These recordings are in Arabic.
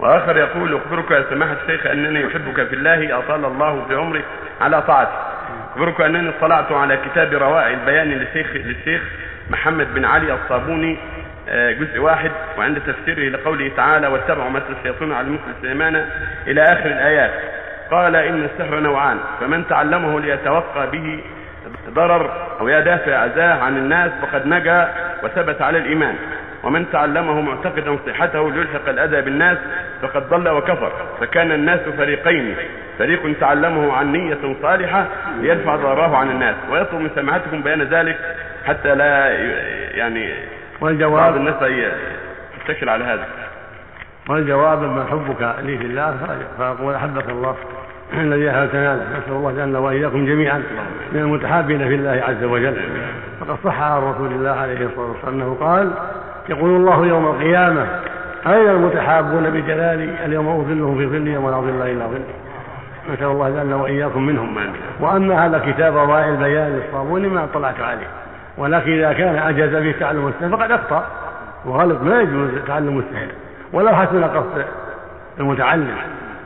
وآخر يقول أخبرك يا سماحة الشيخ أنني أحبك في الله أطال الله في عمرك على طاعتك. أخبرك أنني اطلعت على كتاب روائع البيان للشيخ للشيخ محمد بن علي الصابوني آه، جزء واحد وعند تفسيره لقوله تعالى واتبعوا مثل الشيطان على مثل سليمان إلى آخر الآيات قال إن السحر نوعان فمن تعلمه ليتوقى به ضرر أو يدافع أذاه عن الناس فقد نجا وثبت على الإيمان ومن تعلمه معتقدا صحته ليلحق الأذى بالناس فقد ضل وكفر فكان الناس فريقين فريق تعلمه عن نية صالحة ليدفع ضرره عن الناس ويطلب من سماحتكم بيان ذلك حتى لا يعني بعض والجواب الناس يتكل على هذا. والجواب اما حبك لي في الله؟ فأقول أحبك الله الذي احب تناله نسأل الله جل وإياكم جميعا من المتحابين في الله عز وجل. فقد صح عن رسول الله عليه الصلاة والسلام أنه قال يقول الله يوم القيامة أين المتحابون بجلالي اليوم أظلهم في ظلي ولا ظل إلا ظلي؟ نسأل الله جل وإياكم منهم. واما هذا كتاب روائع البيان للصابوني ما اطلعت عليه. ولكن إذا كان أجاز به تعلم السحر فقد أخطأ. وغلط ما يجوز تعلم السحر ولو حسن قصد المتعلم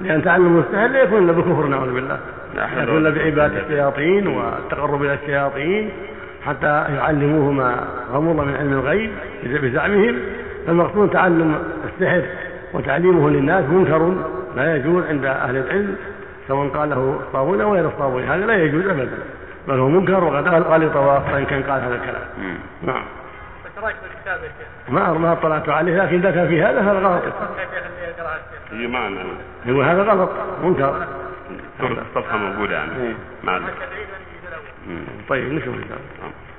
لأن تعلم السحر لا يكون إلا بكفر نعوذ بالله. لا يكون إلا بعبادة الشياطين والتقرب إلى الشياطين. حتى يعلموه ما غمض من علم الغيب بزعمهم فالمقصود تعلم السحر وتعليمه للناس منكر لا يجوز عند أهل العلم سواء قاله الصابون أو غير الصابون هذا لا يجوز أبدا بل هو منكر وقد غلط وإن كان قال هذا الكلام. نعم إيش رايك بالكتاب يا شيخ؟ ما ما اطلعت عليه لكن كان في هذا هذا غلط يا شيخ اللي يقرا الشيخ هي معنا يقول هذا غلط منكر صورة الصفحة موجودة يعني إيه. 嗯，本人是这样的啊。